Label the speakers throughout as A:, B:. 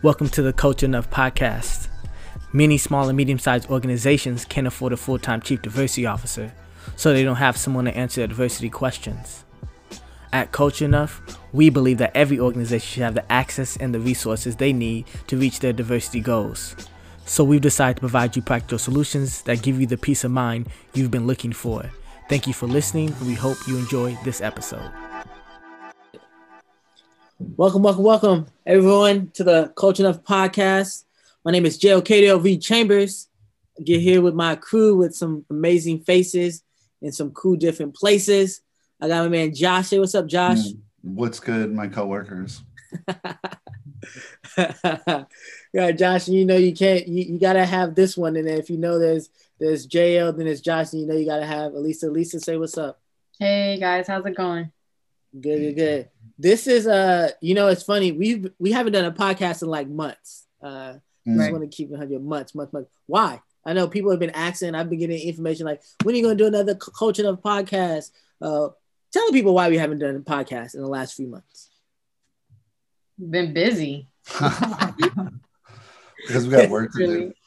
A: Welcome to the Culture Enough podcast. Many small and medium sized organizations can't afford a full time chief diversity officer, so they don't have someone to answer their diversity questions. At Culture Enough, we believe that every organization should have the access and the resources they need to reach their diversity goals. So we've decided to provide you practical solutions that give you the peace of mind you've been looking for. Thank you for listening, and we hope you enjoy this episode. Welcome, welcome, welcome, everyone, to the Culture Enough podcast. My name is JLKDL V Chambers. I get here with my crew with some amazing faces in some cool different places. I got my man Josh. Hey, what's up, Josh?
B: Mm, What's good, my coworkers?
A: yeah, Josh. You know you can't. You, you gotta have this one, and then if you know there's there's JL, then there's Josh, and you know you gotta have Elisa. Elisa, say what's up.
C: Hey guys, how's it going?
A: Good, good, good. This is uh, you know, it's funny. we've we haven't done a podcast in like months. Uh, I just want to keep it hundred months, months, months. Why? I know people have been asking. I've been getting information like, when are you gonna do another c- coaching of podcast? Uh, tell the people why we haven't done a podcast in the last few months.
C: Been busy.
B: because we got work to do.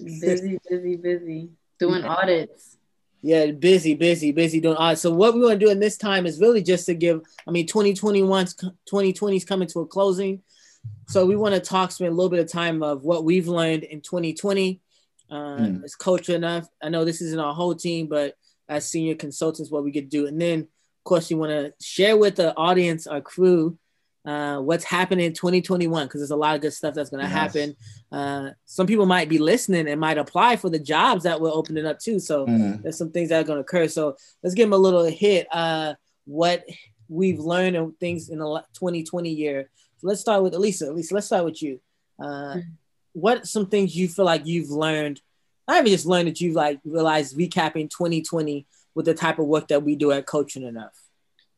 C: Busy, busy, busy. Doing audits.
A: Yeah, busy, busy, busy doing all. So what we want to do in this time is really just to give. I mean, 2021's 2020 is coming to a closing, so we want to talk, spend a little bit of time of what we've learned in 2020. Uh,
B: Mm.
A: As culture enough, I know this isn't our whole team, but as senior consultants, what we could do, and then of course you want to share with the audience, our crew, uh, what's happening in 2021 because there's a lot of good stuff that's going to
B: Yes.
A: happen. Uh, some people might be listening and might apply for the jobs that we're opening up too. So
B: Mm.
A: there's some things that are going to occur. So let's give them a little hit. Uh, what we've learned and things in the la- 2020 year. So let's start with Elisa. Elisa, let's start with you. Uh,
C: Mhm.
A: what some things you feel like you've learned? I haven't just learned that you've like realized recapping 2020 with the type of work that we do at Culture Enough.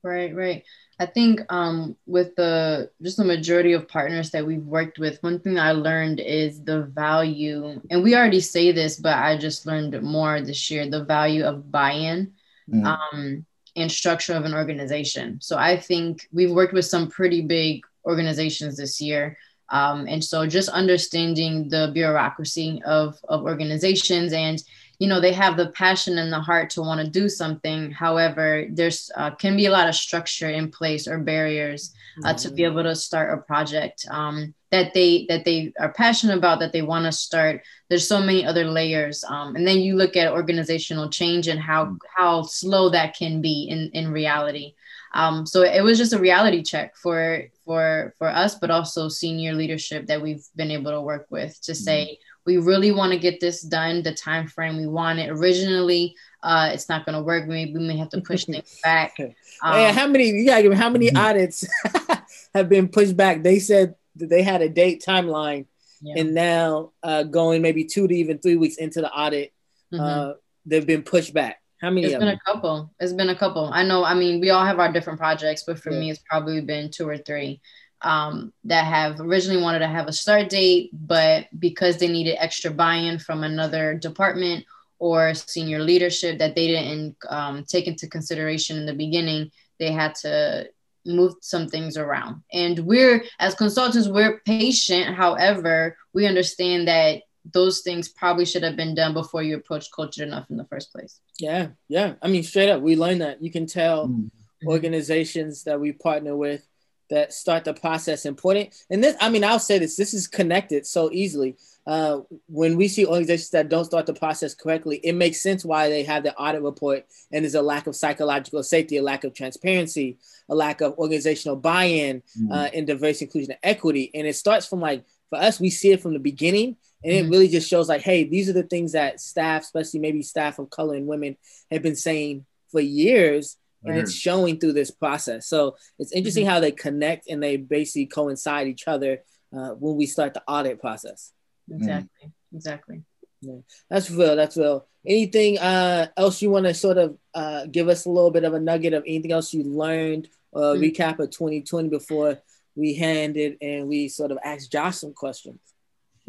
C: Right, right. I think um, with the just the majority of partners that we've worked with, one thing I learned is the value, and we already say this, but I just learned more this year the value of buy in
B: Mm.
C: um, and structure of an organization. So I think we've worked with some pretty big organizations this year. Um, and so just understanding the bureaucracy of, of organizations and you know they have the passion and the heart to want to do something. However there's uh, can be a lot of structure in place or barriers uh, to be able to start a project um, that they that they are passionate about that they want to start. There's so many other layers um, and then you look at organizational change and how how slow that can be in in reality. Um, so it was just a reality check for for for us but also senior leadership that we've been able to work with to say we really want to get this done the time frame we want it originally uh, it's not going to work maybe we may have to push things back
A: Hey,
C: Um,
A: how many you gotta give how many
B: Mhm.
A: audits have been pushed back? They said that they had a date timeline,
C: yeah.
A: and now uh, going maybe two to even three weeks into the audit,
C: Mhm.
A: uh, they've been pushed back. How many
C: It's
A: of
C: been
A: them?
C: a couple. It's been a couple. I know. I mean, we all have our different projects, but for
A: Yeah.
C: me, it's probably been two or three um, that have originally wanted to have a start date, but because they needed extra buy-in from another department or senior leadership that they didn't um, take into consideration in the beginning, they had to move some things around. And we're as consultants, we're patient. However, we understand that those things probably should have been done before you approached culture enough in the first place.
A: Yeah, yeah. I mean, straight up, we learned that. You can tell
B: Mm.
A: organizations that we partner with that start the process important. And this, I mean, I'll say this: this is connected so easily. Uh, when we see organizations that don't start the process correctly, it makes sense why they have the audit report and there's a lack of psychological safety, a lack of transparency, a lack of organizational buy-in
B: Mm.
A: uh, in diversity, inclusion, and equity. And it starts from like for us, we see it from the beginning, and it
C: Mhm.
A: really just shows like, hey, these are the things that staff, especially maybe staff of color and women, have been saying for years, and it's showing through this process. So it's interesting how they connect and they basically coincide each other uh, when we start the audit process.
C: Exactly. Exactly. Yeah.
A: That's real. That's real. Anything uh, else you want to sort of uh, give us a little bit of a nugget of anything else you learned, uh,
C: Mm.
A: recap of 2020 before we hand it and we sort of ask Josh some questions?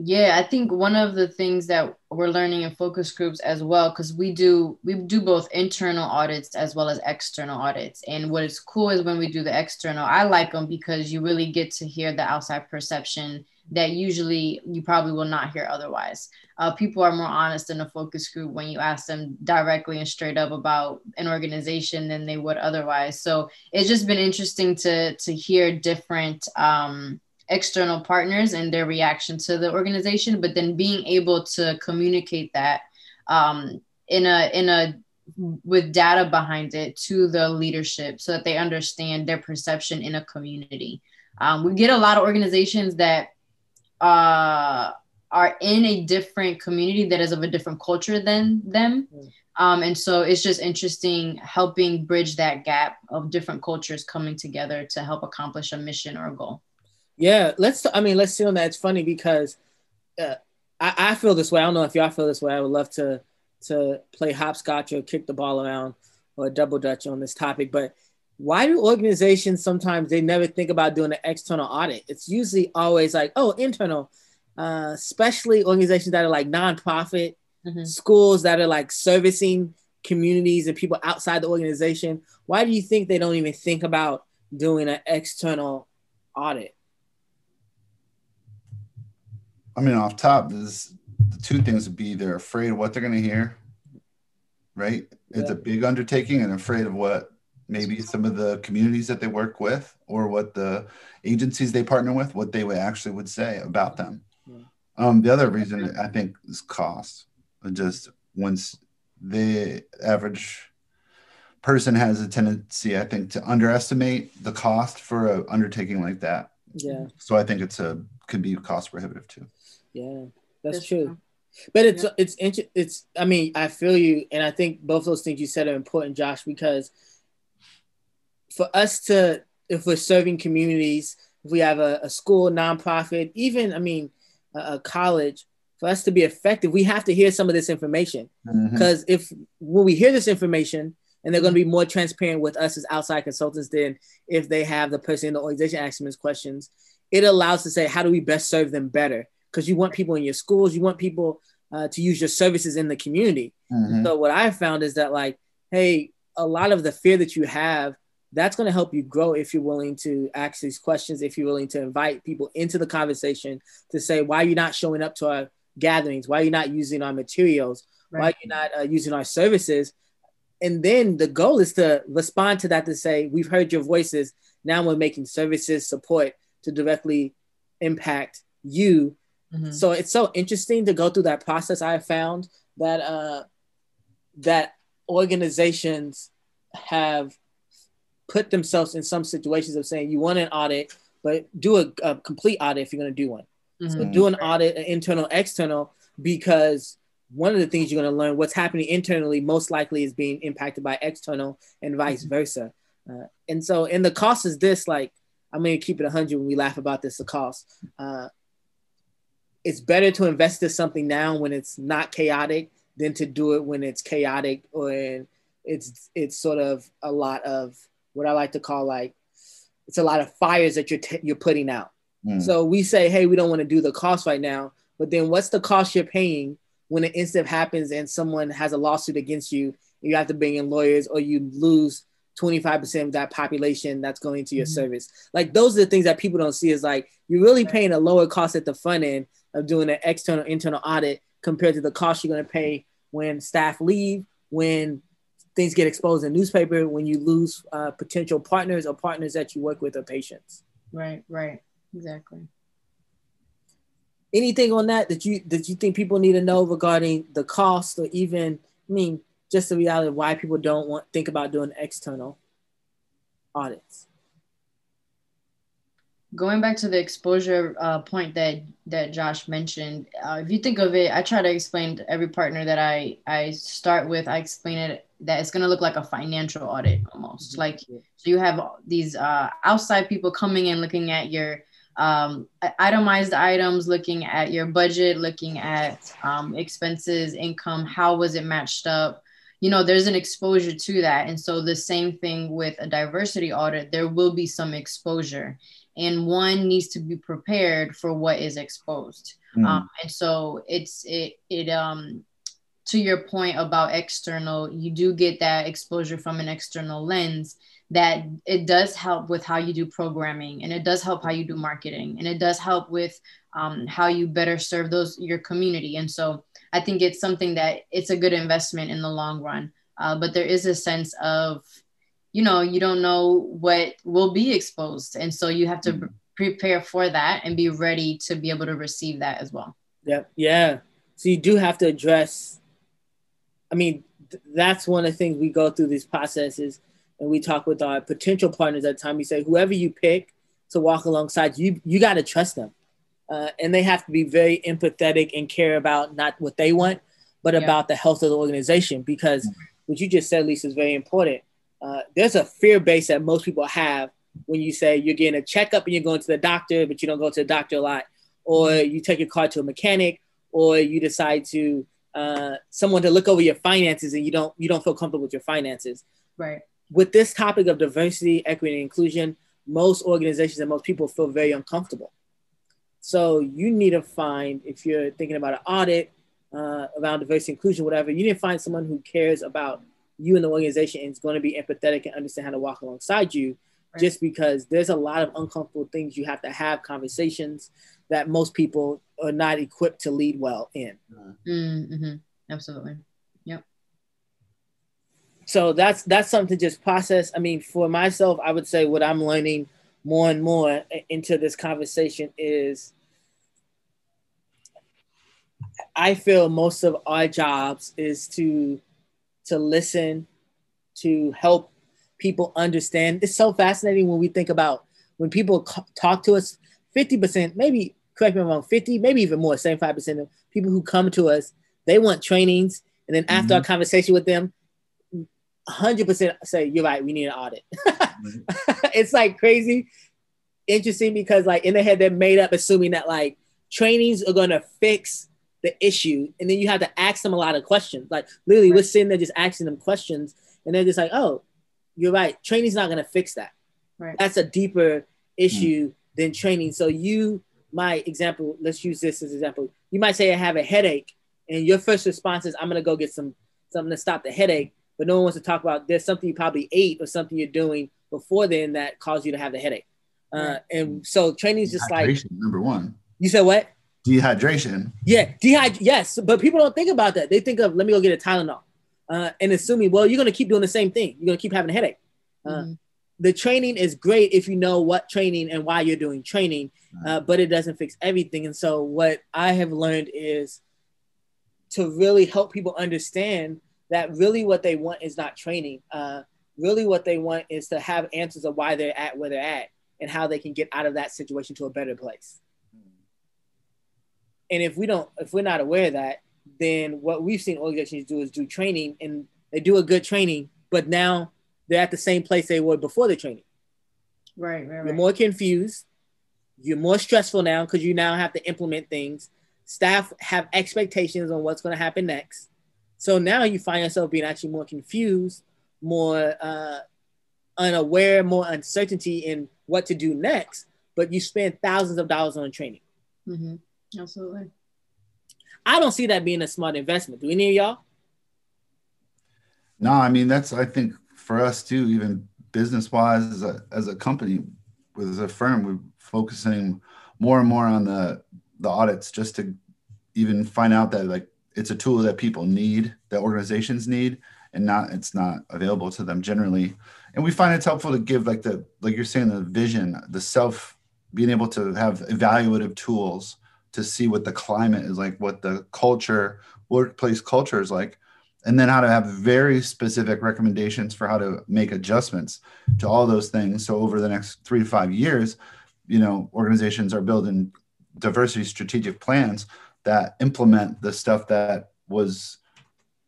C: Yeah, I think one of the things that we're learning in focus groups as well, because we do we do both internal audits as well as external audits. And what is cool is when we do the external, I like them because you really get to hear the outside perception that usually you probably will not hear otherwise. Uh, people are more honest in a focus group when you ask them directly and straight up about an organization than they would otherwise. So it's just been interesting to to hear different. Um, external partners and their reaction to the organization, but then being able to communicate that um, in a in a with data behind it to the leadership so that they understand their perception in a community. Um, we get a lot of organizations that uh, are in a different community that is of a different culture than them. Um, and so it's just interesting helping bridge that gap of different cultures coming together to help accomplish a mission or a goal.
A: Yeah, let's. I mean, let's see on that. It's funny because uh, I, I feel this way. I don't know if y'all feel this way. I would love to to play hopscotch or kick the ball around or double dutch on this topic. But why do organizations sometimes they never think about doing an external audit? It's usually always like, oh, internal, uh, especially organizations that are like nonprofit, mm-hmm. schools that are like servicing communities and people outside the organization. Why do you think they don't even think about doing an external audit?
B: I mean, off top, is the two things would be they're afraid of what they're going to hear, right? It's a big undertaking and afraid of what maybe some of the communities that they work with or what the agencies they partner with, what they would actually would say about them. Um, the other reason I think is cost. Just once the average person has a tendency, I think, to underestimate the cost for an undertaking like that.
A: Yeah.
B: So I think it's a could be cost prohibitive too.
A: Yeah, that's, that's true. true. But it's yeah. it's it's I mean I feel you, and I think both those things you said are important, Josh, because for us to if we're serving communities, if we have a, a school, nonprofit, even I mean a, a, college, for us to be effective, we have to hear some of this information. Because mm-hmm. if when we hear this information, and they're going to be more transparent with us as outside consultants than if they have the person in the organization asking us questions. It allows to say, how do we best serve them better? Because you want people in your schools, you want people uh, to use your services in the community. Mm-hmm. So what I found is that like, hey, a lot of the fear that you have, that's going to help you grow if you're willing to ask these questions, if you're willing to invite people into the conversation to say, why are you not showing up to our gatherings? Why are you not using our materials? Right. Why are you not uh, using our services? And then the goal is to respond to that to say, we've heard your voices. Now we're making services support to directly impact you Mm-hmm. So it's so interesting to go through that process. I have found that uh, that organizations have put themselves in some situations of saying you want an audit, but do a, a complete audit if you're going to do one. Mm-hmm. So do an audit, internal, external, because one of the things you're going to learn what's happening internally most likely is being impacted by external and vice mm-hmm. versa. Uh, and so, and the cost is this like, I'm going to keep it 100 when we laugh about this, the cost. Uh, it's better to invest in something now when it's not chaotic than to do it when it's chaotic or it's it's sort of a lot of what I like to call like it's a lot of fires that you're t- you're putting out. Mm. So we say, hey, we don't want to do the cost right now, but then what's the cost you're paying when an incident happens and someone has a lawsuit against you? You have to bring in lawyers, or you lose 25% of that population that's going to your mm-hmm. service. Like those are the things that people don't see is like you're really paying a lower cost at the front end of doing an external internal audit compared to the cost you're going to pay when staff leave, when things get exposed in newspaper, when you lose uh, potential partners or partners that you work with or patients.
C: Right, right, exactly.
A: Anything on that that you that you think people need to know regarding the cost or even, I mean, just the reality of why people don't want think about doing external audits?
C: Going back to the exposure uh, point that that Josh mentioned, uh, if you think of it, I try to explain to every partner that I I start with. I explain it that it's going to look like a financial audit almost. Mm-hmm. Like so, you have these uh, outside people coming in, looking at your um, itemized items, looking at your budget, looking at um, expenses, income, how was it matched up, you know there's an exposure to that and so the same thing with a diversity audit there will be some exposure and one needs to be prepared for what is exposed. Mm. um, and so it's it it um to your point about external you do get that exposure from an external lens that it does help with how you do programming and it does help how you do marketing and it does help with um, how you better serve those your community. And so i think it's something that it's a good investment in the long run. Uh, but there is a sense of you know you don't know what will be exposed. And so you have to mm-hmm. prepare for that and be ready to be able to receive that as well.
A: Yeah yeah. So you do have to address i mean th- that's one of the things we go through these processes and we talk with our potential partners at the time. We say whoever you pick to walk alongside you you got to trust them. Uh, and they have to be very empathetic and care about not what they want but about the health of the organization because mm-hmm. what you just said lisa is very important uh, there's a fear base that most people have when you say you're getting a checkup and you're going to the doctor, but you don't go to the doctor a lot, or you take your car to a mechanic, or you decide to uh, someone to look over your finances and you don't you don't feel comfortable with your finances.
C: Right.
A: With this topic of diversity, equity, and inclusion, most organizations and most people feel very uncomfortable. So you need to find if you're thinking about an audit uh, around diversity, inclusion, whatever, you need to find someone who cares about you and the organization is going to be empathetic and understand how to walk alongside you right. just because there's a lot of uncomfortable things you have to have conversations that most people are not equipped to lead well in
C: mm-hmm. absolutely yep
A: so that's that's something to just process i mean for myself i would say what i'm learning more and more into this conversation is i feel most of our jobs is to to listen, to help people understand. It's so fascinating when we think about when people talk to us, 50%, maybe, correct me if I'm wrong, 50, maybe even more, 75% of people who come to us, they want trainings. And then after mm-hmm. conversation with them, 100% say, you're right, we need an audit. it's like crazy, interesting because like in their head, they're made up assuming that like trainings are going to fix the issue, and then you have to ask them a lot of questions. Like literally, right. we're sitting there just asking them questions, and they're just like, "Oh, you're right. Training's not gonna fix that. Right. That's a deeper issue mm. than training." So you, my example, let's use this as an example. You might say, "I have a headache," and your first response is, "I'm gonna go get some something to stop the headache." But no one wants to talk about there's something you probably ate or something you're doing before then that caused you to have the headache. Uh, and so training is just like
B: number one.
A: You said what?
B: Dehydration.
A: Yeah, dehyd. Yes, but people don't think about that. They think of let me go get a Tylenol, uh, and assuming well you're gonna keep doing the same thing. You're gonna keep having a headache. Uh, mm-hmm. The training is great if you know what training and why you're doing training, uh, but it doesn't fix everything. And so what I have learned is to really help people understand that really what they want is not training. Uh, really, what they want is to have answers of why they're at where they're at and how they can get out of that situation to a better place. And if we don't, if we're not aware of that, then what we've seen organizations do is do training and they do a good training, but now they're at the same place they were before the training.
C: Right, right, right.
A: You're more confused. You're more stressful now because you now have to implement things. Staff have expectations on what's going to happen next. So now you find yourself being actually more confused, more uh, unaware, more uncertainty in what to do next. But you spend thousands of dollars on training.
C: Mm-hmm. Absolutely.
A: I don't see that being a smart investment. Do any of y'all?
B: No, I mean that's I think for us too, even business wise as a as a company, with as a firm, we're focusing more and more on the the audits just to even find out that like it's a tool that people need, that organizations need, and not it's not available to them generally. And we find it's helpful to give like the like you're saying the vision, the self being able to have evaluative tools to see what the climate is like, what the culture, workplace culture is like, and then how to have very specific recommendations for how to make adjustments to all those things. So over the next three to five years, you know, organizations are building diversity strategic plans that implement the stuff that was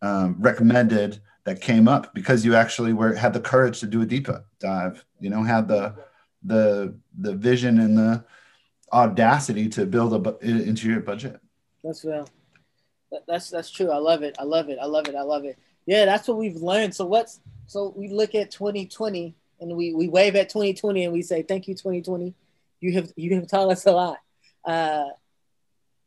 B: um, recommended that came up because you actually were had the courage to do a deep dive. You know, had the the the vision and the audacity to build a bu- into your budget.
A: That's well, that's that's true. I love it. I love it. I love it. I love it. Yeah, that's what we've learned. So what's so we look at 2020 and we we wave at 2020 and we say thank you 2020. You have you have taught us a lot. Uh,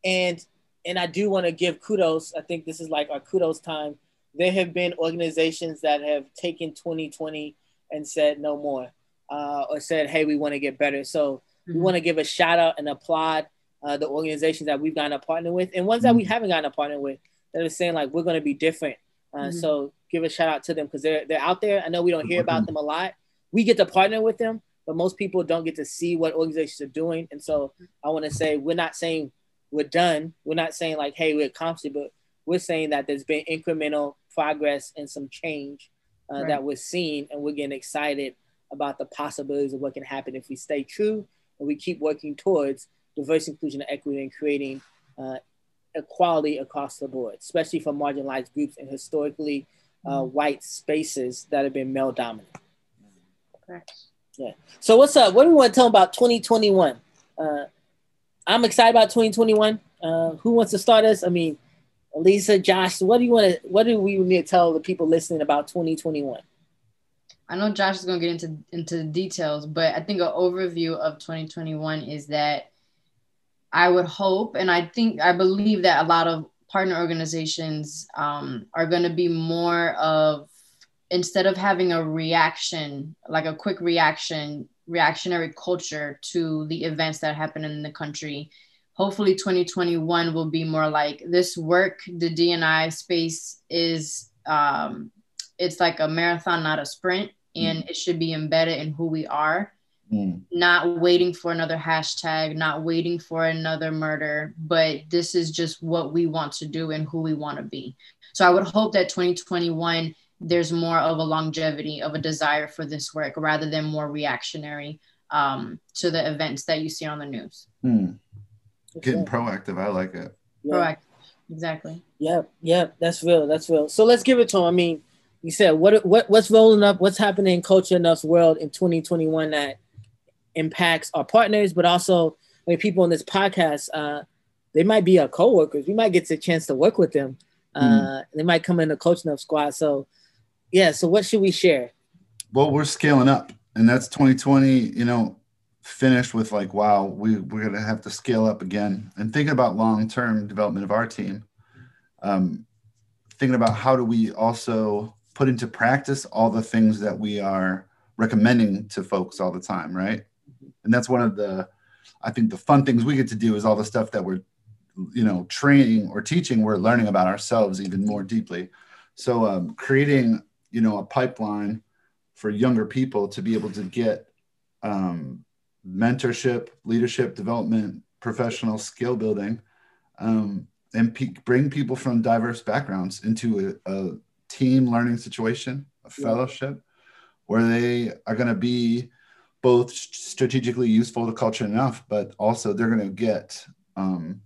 A: and and I do want to give kudos. I think this is like our kudos time. There have been organizations that have taken 2020 and said no more, uh, or said, hey, we want to get better. So mm-hmm. we want to give a shout out and applaud uh, the organizations that we've gotten a partner with and ones that we mm-hmm. haven't gotten a partner with that are saying like we're going to be different. Uh, mm-hmm. So give a shout out to them because they're they're out there. I know we don't hear about mm-hmm. them a lot. We get to partner with them, but most people don't get to see what organizations are doing. And so I want to say we're not saying we're done. We're not saying like, hey, we're accomplished, but we're saying that there's been incremental progress and some change uh, right. that we're seeing, and we're getting excited about the possibilities of what can happen if we stay true and we keep working towards diversity, inclusion, and equity, and creating uh, equality across the board, especially for marginalized groups and historically uh, mm-hmm. white spaces that have been male dominant. Correct. Yeah. So what's up? What do we want to tell about 2021? Uh, I'm excited about 2021. Uh, who wants to start us? I mean, Lisa, Josh, what do you want to? What do we need to tell the people listening about 2021?
C: I know Josh is going to get into into the details, but I think an overview of 2021 is that I would hope, and I think I believe that a lot of partner organizations um, are going to be more of instead of having a reaction, like a quick reaction, reactionary culture to the events that happen in the country. Hopefully, 2021 will be more like this work. The DNI space is um, it's like a marathon, not a sprint, and mm. it should be embedded in who we are. Mm. Not waiting for another hashtag, not waiting for another murder, but this is just what we want to do and who we want to be. So I would hope that 2021 there's more of a longevity of a desire for this work rather than more reactionary um, to the events that you see on the news. Hmm.
B: Getting proactive, I like it.
C: Yeah. Proactive, exactly.
A: Yep, yep, that's real. That's real. So let's give it to him. I mean, you said what what what's rolling up? What's happening in culture enough's world in 2021 that impacts our partners, but also I mean people in this podcast. Uh, they might be our coworkers. We might get the chance to work with them. Uh, mm. They might come in the Culture Enough squad. So yeah. So what should we share?
B: Well, we're scaling up, and that's 2020. You know, finished with like, wow, we we're gonna have to scale up again. And thinking about long term development of our team, um, thinking about how do we also put into practice all the things that we are recommending to folks all the time, right? And that's one of the, I think the fun things we get to do is all the stuff that we're, you know, training or teaching, we're learning about ourselves even more deeply. So um, creating you know a pipeline for younger people to be able to get um, mentorship leadership development professional skill building um, and pe- bring people from diverse backgrounds into a, a team learning situation a fellowship where they are going to be both strategically useful to culture enough but also they're going to get um,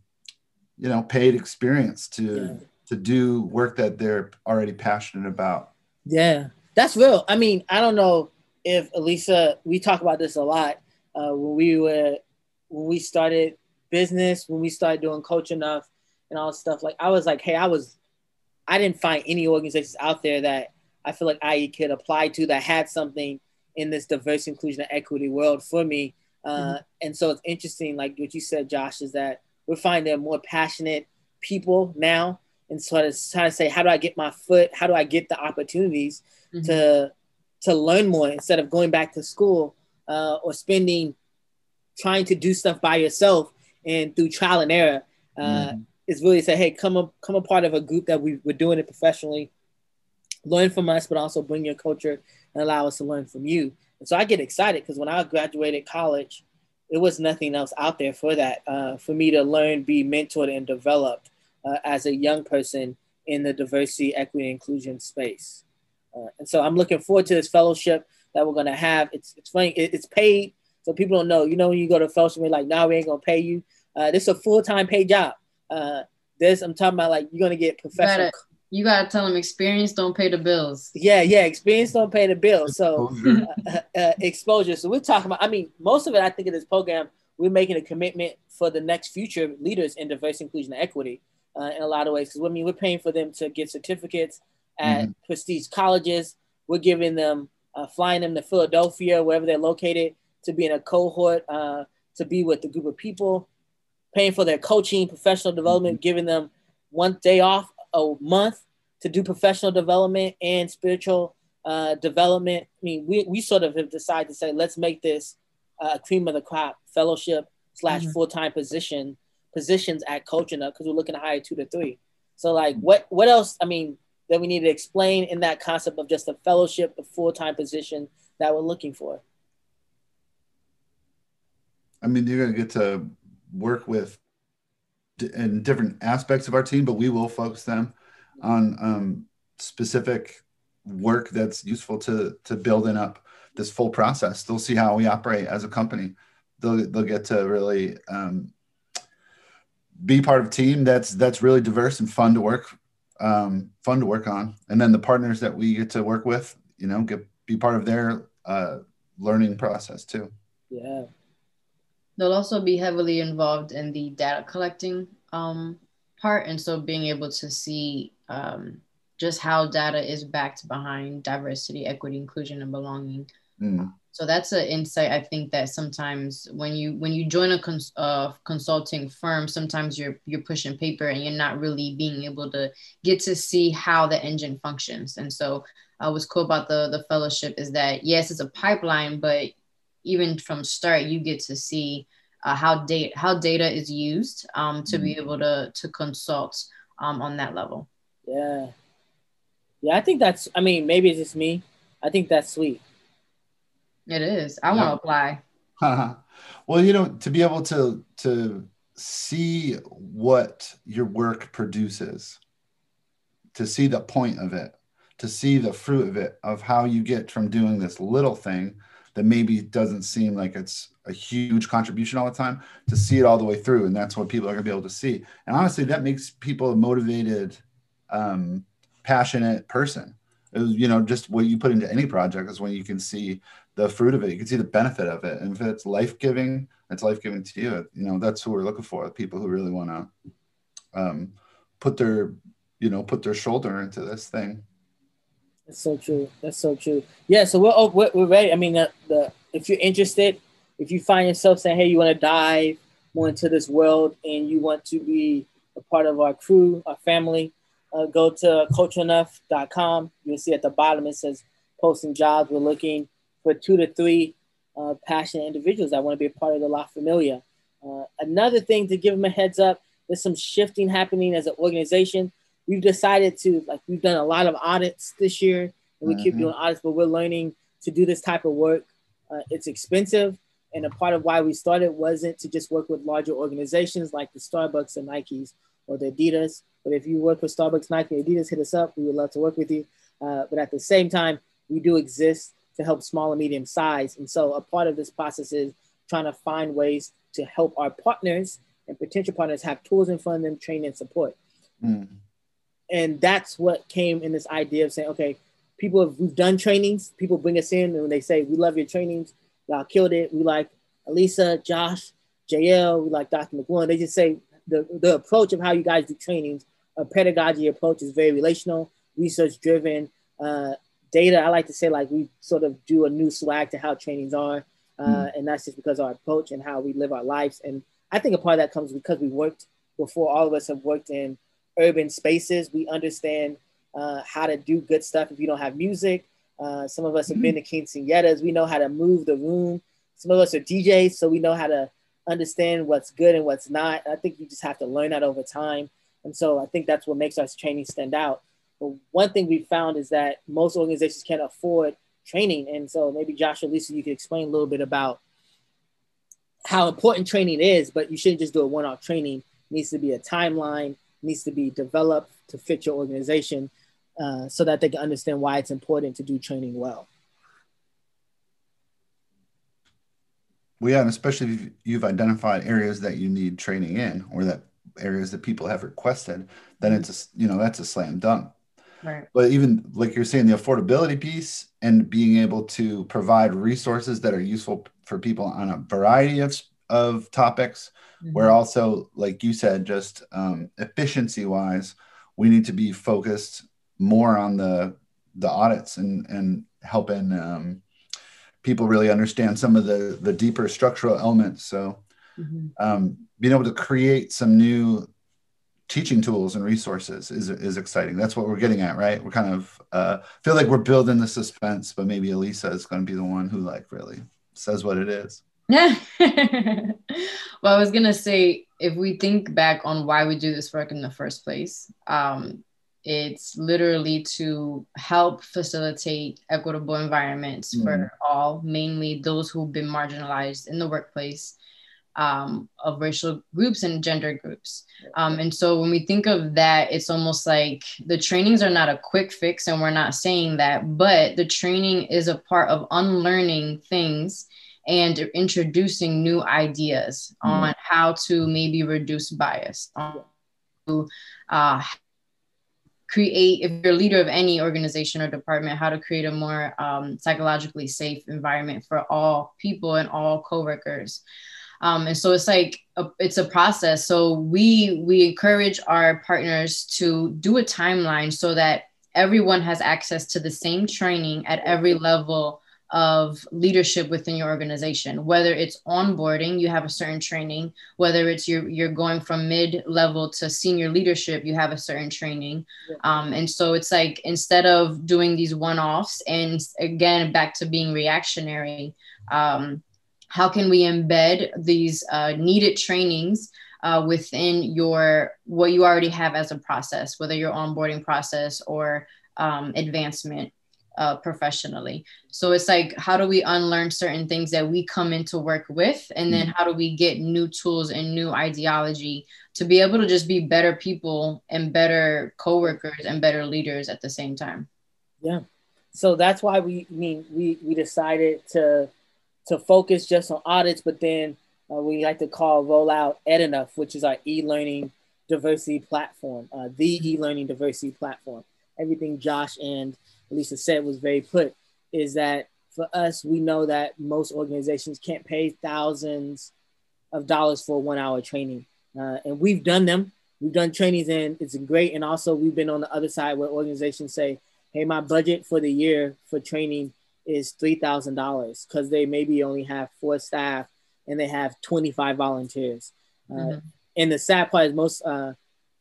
B: you know paid experience to yeah. to do work that they're already passionate about
A: yeah, that's real. I mean, I don't know if Elisa, we talk about this a lot uh, when we were when we started business, when we started doing Culture Enough and all stuff. Like I was like, hey, I was, I didn't find any organizations out there that I feel like I could apply to that had something in this diverse inclusion and equity world for me. Uh, mm-hmm. And so it's interesting, like what you said, Josh, is that we're finding more passionate people now and sort of trying to say how do I get my foot, how do I get the opportunities mm-hmm. to to learn more instead of going back to school uh, or spending trying to do stuff by yourself and through trial and error. Uh, mm-hmm. Is really say, hey, come a come a part of a group that we, we're doing it professionally, learn from us, but also bring your culture and allow us to learn from you. And so I get excited because when I graduated college, it was nothing else out there for that, uh, for me to learn, be mentored, and developed uh, as a young person in the diversity, equity, inclusion space. Uh, and so I'm looking forward to this fellowship that we're gonna have. It's it's funny, it, it's paid, so people don't know. You know, when you go to fellowship, we're like, now nah, we ain't gonna pay you. Uh, this is a full time paid job. Uh, this I'm talking about like you're gonna get professional.
C: You gotta, you gotta tell them experience don't pay the bills.
A: Yeah, yeah, experience don't pay the bills. So uh, uh, exposure. So we're talking about. I mean, most of it I think in this program we're making a commitment for the next future leaders in diversity, inclusion, and equity uh, in a lot of ways. Because I mean, we're paying for them to get certificates at mm-hmm. prestige colleges. We're giving them, uh, flying them to Philadelphia, wherever they're located, to be in a cohort, uh, to be with a group of people, paying for their coaching, professional development, mm-hmm. giving them one day off a month to do professional development and spiritual uh, development. I mean, we, we sort of have decided to say, let's make this uh, cream of the crop fellowship slash mm-hmm. full time position positions at culture enough because we're looking to hire two to three. So like, what what else? I mean, that we need to explain in that concept of just a fellowship, a full time position that we're looking for.
B: I mean, you're going to get to work with in different aspects of our team, but we will focus them on um, specific work that's useful to to building up this full process. They'll see how we operate as a company. They'll they'll get to really um, be part of a team that's that's really diverse and fun to work um, fun to work on. And then the partners that we get to work with, you know, get be part of their uh, learning process too.
A: Yeah.
C: They'll also be heavily involved in the data collecting um, part, and so being able to see um, just how data is backed behind diversity, equity, inclusion, and belonging. Mm. So that's an insight I think that sometimes when you when you join a cons- uh, consulting firm, sometimes you're you're pushing paper and you're not really being able to get to see how the engine functions. And so, uh, what's cool about the the fellowship is that yes, it's a pipeline, but even from start, you get to see uh, how data how data is used um, to mm be able to to consult um, on that level.
A: Yeah, yeah, I think that's. I mean, maybe it's just me. I think that's sweet.
C: It is. I want to apply.
B: well, you know, to be able to to see what your work produces, to see the point of it, to see the fruit of it, of how you get from doing this little thing that maybe doesn't seem like it's a huge contribution all the time, to see it all the way through, and that's what people are going to be able to see. And honestly, that makes people a motivated, um, passionate person. Was, you know, just what you put into any project is when you can see the fruit of it. You can see the benefit of it. And if it's life giving, it's life giving to you. You know, that's who we're looking for. People who really want to um, put their, you know, put their shoulder into this thing.
A: That's so true. That's so true. Yeah. So we're oh, we're, we're ready. I mean, the, the if you're interested, if you find yourself saying, "Hey, you want to dive more into this world and you want to be a part of our crew, our family," uh, go to cultureenough.com. You'll see at the bottom it says posting jobs. We're looking for two to three uh, passionate individuals that want to be a part of the La Familia. Uh, another thing to give them a heads up, there's some shifting happening as an organization. We've decided to, like, we've done a lot of audits this year, and we mm-hmm. keep doing audits, but we're learning to do this type of work. Uh, it's expensive, and a part of why we started wasn't to just work with larger organizations like the Starbucks and Nikes or the Adidas. But if you work with Starbucks, Nike, Adidas, hit us up. We would love to work with you. Uh, but at the same time, we do exist to help small and medium size. And so a part of this process is trying to find ways to help our partners and potential partners have tools in front of them, training and support. Mm. And that's what came in this idea of saying, okay, people have we've done trainings, people bring us in and they say, we love your trainings, y'all killed it. We like Elisa, Josh, JL, we like Dr. McLuhan. They just say the, the approach of how you guys do trainings, a pedagogy approach is very relational, research driven, uh, data, I like to say like we sort of do a new swag to how trainings are. Uh, mm. And that's just because our approach and how we live our lives. And I think a part of that comes because we worked before all of us have worked in urban spaces. We understand uh, how to do good stuff if you don't have music. Uh, some of us have mm-hmm. been to quinceañeras. We know how to move the room. Some of us are DJs, so we know how to understand what's good and what's not. I think you just have to learn that over time. And so I think that's what makes our training stand out. But one thing we found is that most organizations can't afford training. And so maybe Josh or Lisa, you could explain a little bit about how important training is, but you shouldn't just do a one-off training. It needs to be a timeline, needs to be developed to fit your organization uh, so that they can understand why it's important to do training well.
B: Well, yeah, and especially if you've identified areas that you need training in or that areas that people have requested, then it's a, you know that's a slam dunk. Right. But even like you're saying, the affordability piece and being able to provide resources that are useful for people on a variety of, of topics, mm-hmm. where also, like you said, just um, efficiency wise, we need to be focused more on the the audits and and helping um, people really understand some of the the deeper structural elements. So mm-hmm. um, being able to create some new teaching tools and resources is is exciting. That's what we're getting at, right? We're kind of uh, feel like we're building the suspense, but maybe Elisa is going to be the one who like really says what it is.
C: Yeah. well, I was gonna say if we think back on why we do this work in the first place, um, it's literally to help facilitate equitable environments mm. for all, mainly those who've been marginalized in the workplace um, of racial groups and gender groups. Um, and so when we think of that, it's almost like the trainings are not a quick fix, and we're not saying that, but the training is a part of unlearning things and introducing new ideas mm. on how to maybe reduce bias, on to uh, create, if you're a leader of any organization or department, how to create a more um, psychologically safe environment for all people and all coworkers. Um, and so it's like a, it's a process. So we we encourage our partners to do a timeline so that everyone has access to the same training at every level of leadership within your organization. Whether it's onboarding you have a certain training. Whether it's you're, you're going from mid level to senior leadership you have a certain training. Um, and so it's like instead of doing these one-offs and again back to being reactionary um, how can we embed these uh, needed trainings uh, within your what you already have as a process whether your onboarding process or um, advancement uh, professionally. So it's like, how do we unlearn certain things that we come into work with? And then mm-hmm. how do we get new tools and new ideology to be able to just be better people and better coworkers and better leaders at the same time?
A: Yeah. So that's why we I mean we we decided to to focus just on audits, but then uh, we like to call rollout EdEnough, which is our e-learning diversity platform, uh, the e-learning diversity platform. Everything Josh and Elisa said was very put is that for us, we know that most organizations can't pay thousands of dollars for one hour training. Uh, and we've done them. We've done trainings and it's great. And also, we've been on the other side where organizations say, hey, my budget for the year for training is $3,000 because they maybe only have four staff and they have 25 volunteers. Uh, mm-hmm. And the sad part is most uh,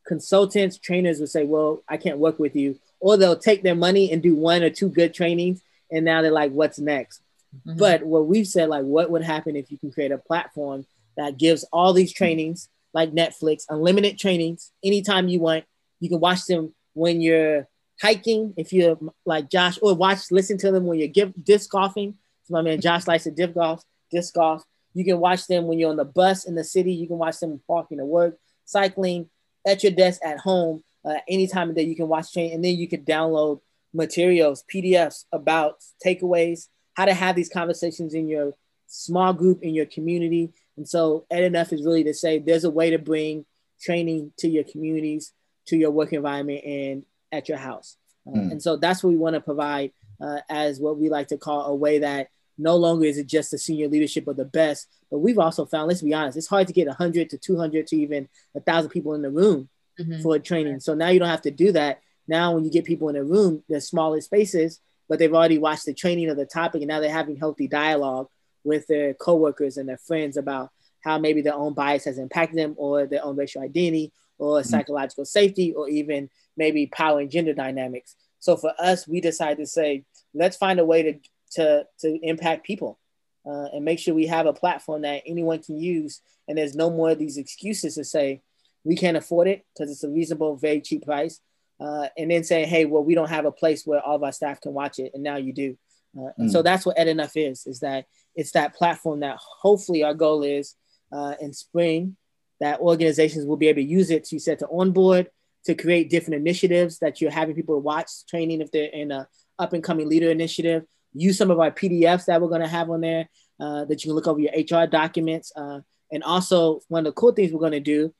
A: consultants, trainers would say, well, I can't work with you or they'll take their money and do one or two good trainings and now they're like what's next? Mm-hmm. but what we've said like what would happen if you can create a platform that gives all these trainings like netflix unlimited trainings anytime you want. You can watch them when you're hiking if you're like josh or watch listen to them when you're disc golfing. So my man josh likes to disc golf disc golf. You can watch them when you're on the bus in the city. You can watch them walking to work cycling at your desk at home uh, any time of day you can watch train and then you can download materials pdfs about takeaways how to have these conversations in your small group in your community and so ed enough is really to say there's a way to bring training to your communities to your work environment and at your house uh, mm. and so that's what we want to provide uh, as what we like to call a way that no longer is it just the senior leadership of the best but we've also found let's be honest it's hard to get 100 to 200 to even a thousand people in the room mm-hmm. for training. So now you don't have to do that. Now, when you get people in a room, there's smaller spaces, but they've already watched the training of the topic, and now they're having healthy dialogue with their coworkers and their friends about how maybe their own bias has impacted them, or their own racial identity, or mm-hmm. psychological safety, or even maybe power and gender dynamics. So for us, we decided to say, let's find a way to to to impact people. Uh, and make sure we have a platform that anyone can use. And there's no more of these excuses to say, we can't afford it because it's a reasonable, very cheap price. Uh, and then saying, hey, well, we don't have a place where all of our staff can watch it, and now you do. Uh, and so mm. that's what Ed Enough is, is that it's that platform that hopefully our goal is uh, in spring that organizations will be able to use it, to set to onboard, to create different initiatives that you're having people watch training if they're in a up and coming leader initiative. Use some of our PDFs that we're going to have on there uh, that you can look over your HR documents. Uh, and also, one of the cool things we're going to do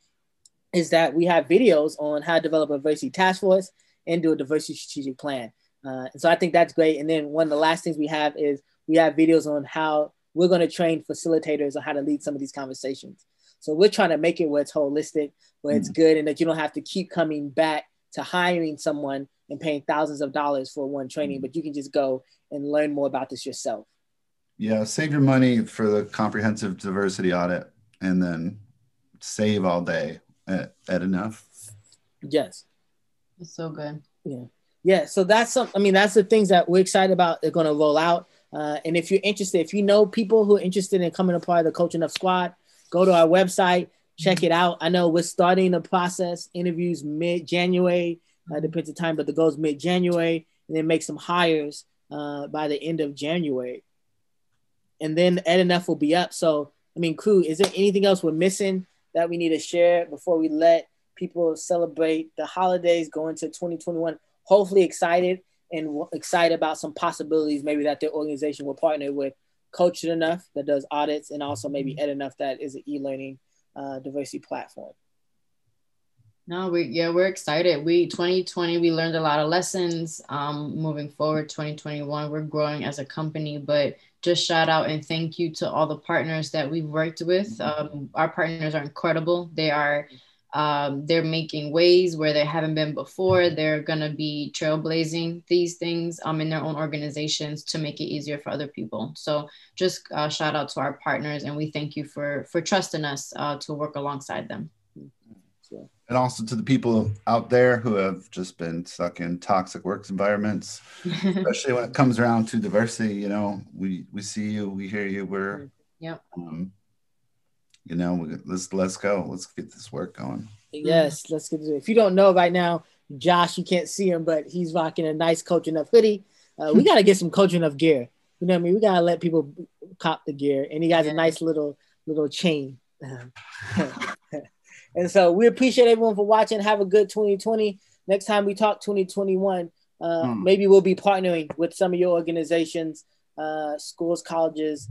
A: is that we have videos on how to develop a diversity task force and do a diversity strategic plan. Uh, and so I think that's great. And then one of the last things we have is we have videos on how we're going to train facilitators on how to lead some of these conversations. So we're trying to make it where it's holistic, where it's mm. good, and that you don't have to keep coming back to hiring someone and paying thousands of dollars for one training, mm-hmm. but you can just go and learn more about this yourself.
B: Yeah, save your money for the comprehensive diversity audit and then save all day at, at enough.
A: Yes.
C: It's so good.
A: Yeah. Yeah. So that's some, I mean, that's the things that we're excited about. They're going to roll out. Uh, and if you're interested, if you know people who are interested in coming a part of the Culture Enough Squad, go to our website, check it out. I know we're starting the process, interviews mid January, uh, depends the time, but the goal is mid January, and then make some hires uh, by the end of January. And then Ed Enough will be up. So, I mean, crew, is there anything else we're missing that we need to share before we let people celebrate the holidays, going to 2021? Hopefully, excited and excited about some possibilities maybe that their organization will partner with Culture Enough that does audits and also maybe Ed Enough that is an e-learning uh, diversity platform.
C: No, we yeah, we're excited. We 2020 we learned a lot of lessons. Um, moving forward, 2021 we're growing as a company, but just shout out and thank you to all the partners that we've worked with. Um, our partners are incredible. They are um, they're making ways where they haven't been before. They're going to be trailblazing these things um, in their own organizations to make it easier for other people. So just uh, shout out to our partners, and we thank you for for trusting us uh, to work alongside them.
B: And also to the people out there who have just been stuck in toxic works environments, especially when it comes around to diversity. You know, we we see you, we hear you. We're
C: yeah.
B: Um, you know, we, let's let's go. Let's get this work going.
A: Yes, let's get to it. If you don't know right now, Josh, you can't see him, but he's rocking a nice Culture Enough hoodie. Uh, we gotta get some Culture Enough gear. You know what I mean? We gotta let people cop the gear, and he has a nice little little chain. and so we appreciate everyone for watching. Have a good 2020. Next time we talk 2021, uh, hmm. maybe we'll be partnering with some of your organizations, uh, schools, colleges,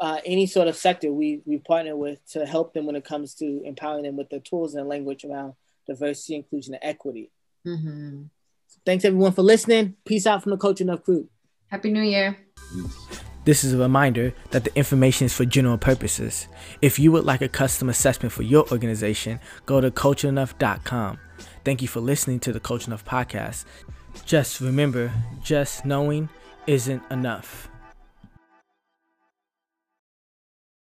A: uh, any sort of sector we we partner with to help them when it comes to empowering them with the tools and language around diversity, inclusion, and equity. Mm-hmm. So thanks everyone for listening. Peace out from the Culture Enough crew.
C: Happy New Year.
D: This is a reminder that the information is for general purposes. If you would like a custom assessment for your organization, go to cultureenough.com. Thank you for listening to the Culture Enough podcast. Just remember, just knowing isn't enough.